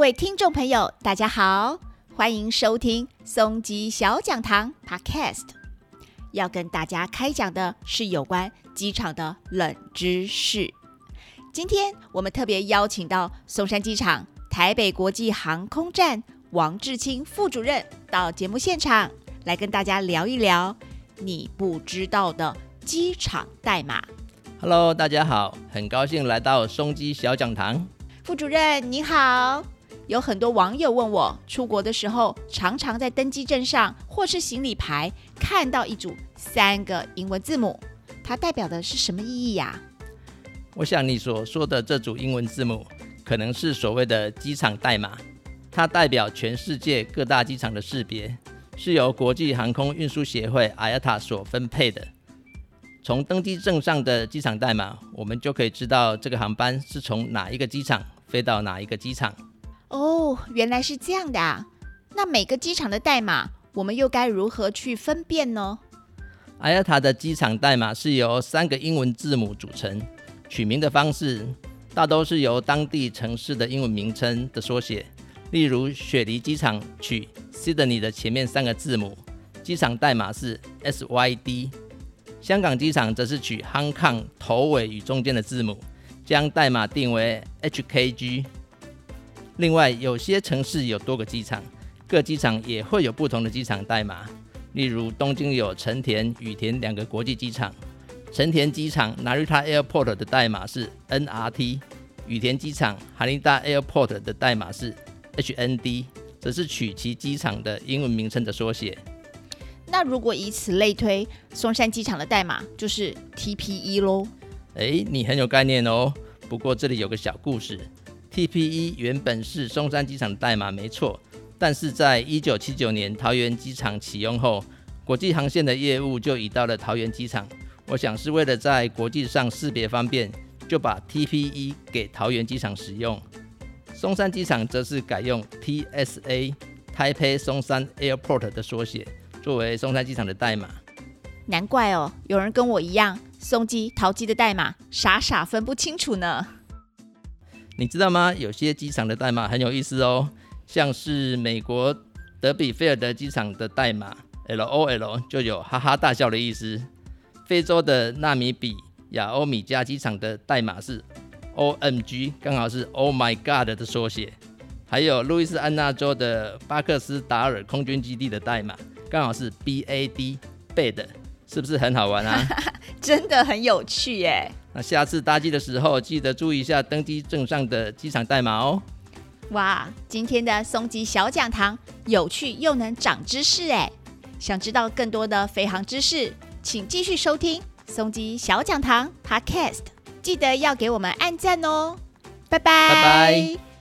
位听众朋友，大家好，欢迎收听松鸡小讲堂 Podcast。要跟大家开讲的是有关机场的冷知识。今天我们特别邀请到松山机场台北国际航空站王志清副主任到节目现场，来跟大家聊一聊你不知道的机场代码。Hello，大家好，很高兴来到松鸡小讲堂。副主任你好，有很多网友问我，出国的时候常常在登机证上或是行李牌看到一组三个英文字母，它代表的是什么意义呀、我想你所说的这组英文字母，可能是所谓的机场代码，它代表全世界各大机场的识别，是由国际航空运输协会 IATA 所分配的。从登机证上的机场代码，我们就可以知道这个航班是从哪一个机场飞到哪一个机场。哦，原来是这样的啊！那每个机场的代码，我们又该如何去分辨呢？IATA 的机场代码是由三个英文字母组成，取名的方式大都是由当地城市的英文名称的缩写。例如，雪梨机场取 Sydney 的前面三个字母，机场代码是 SYD；香港机场则是取 Hong Kong 头尾与中间的字母，将代码定为 HKG。另外，有些城市有多个机场，各机场也会有不同的机场代码。例如，东京有成田、羽田两个国际机场。成田机场 Narita Airport 的代码是 NRT，羽田机场 Haneda Airport 的代码是 HND，则是取其机场的英文名称的缩写。那如果以此类推，松山机场的代码就是 TPE 喽。诶，你很有概念哦。不过这里有个小故事，TPE 原本是松山机场的代码没错，但是在一九七九年桃园机场启用后，国际航线的业务就移到了桃园机场。我想是为了在国际上识别方便，就把 TPE 给桃园机场使用。松山机场则是改用 TSA 台北松山 Airport 的缩写，作为松山机场的代码。难怪哦，有人跟我一样，松机、桃机的代码傻傻分不清楚呢。你知道吗？有些机场的代码很有意思哦，像是美国德比菲尔德机场的代码 LOL 就有哈哈大笑的意思。非洲的纳米比亚欧米加机场的代码是 OMG，刚好是 Oh My God 的缩写。还有路易斯安那州的巴克斯达尔空军基地的代码刚好是 BAD BAD，是不是很好玩啊？真的很有趣耶！那下次搭机的时候，记得注意一下登机证上的机场代码哦。哇，今天的松吉小讲堂有趣又能长知识哎！想知道更多的飞航知识，请继续收听松吉小讲堂 Podcast，记得要给我们按赞哦！拜拜拜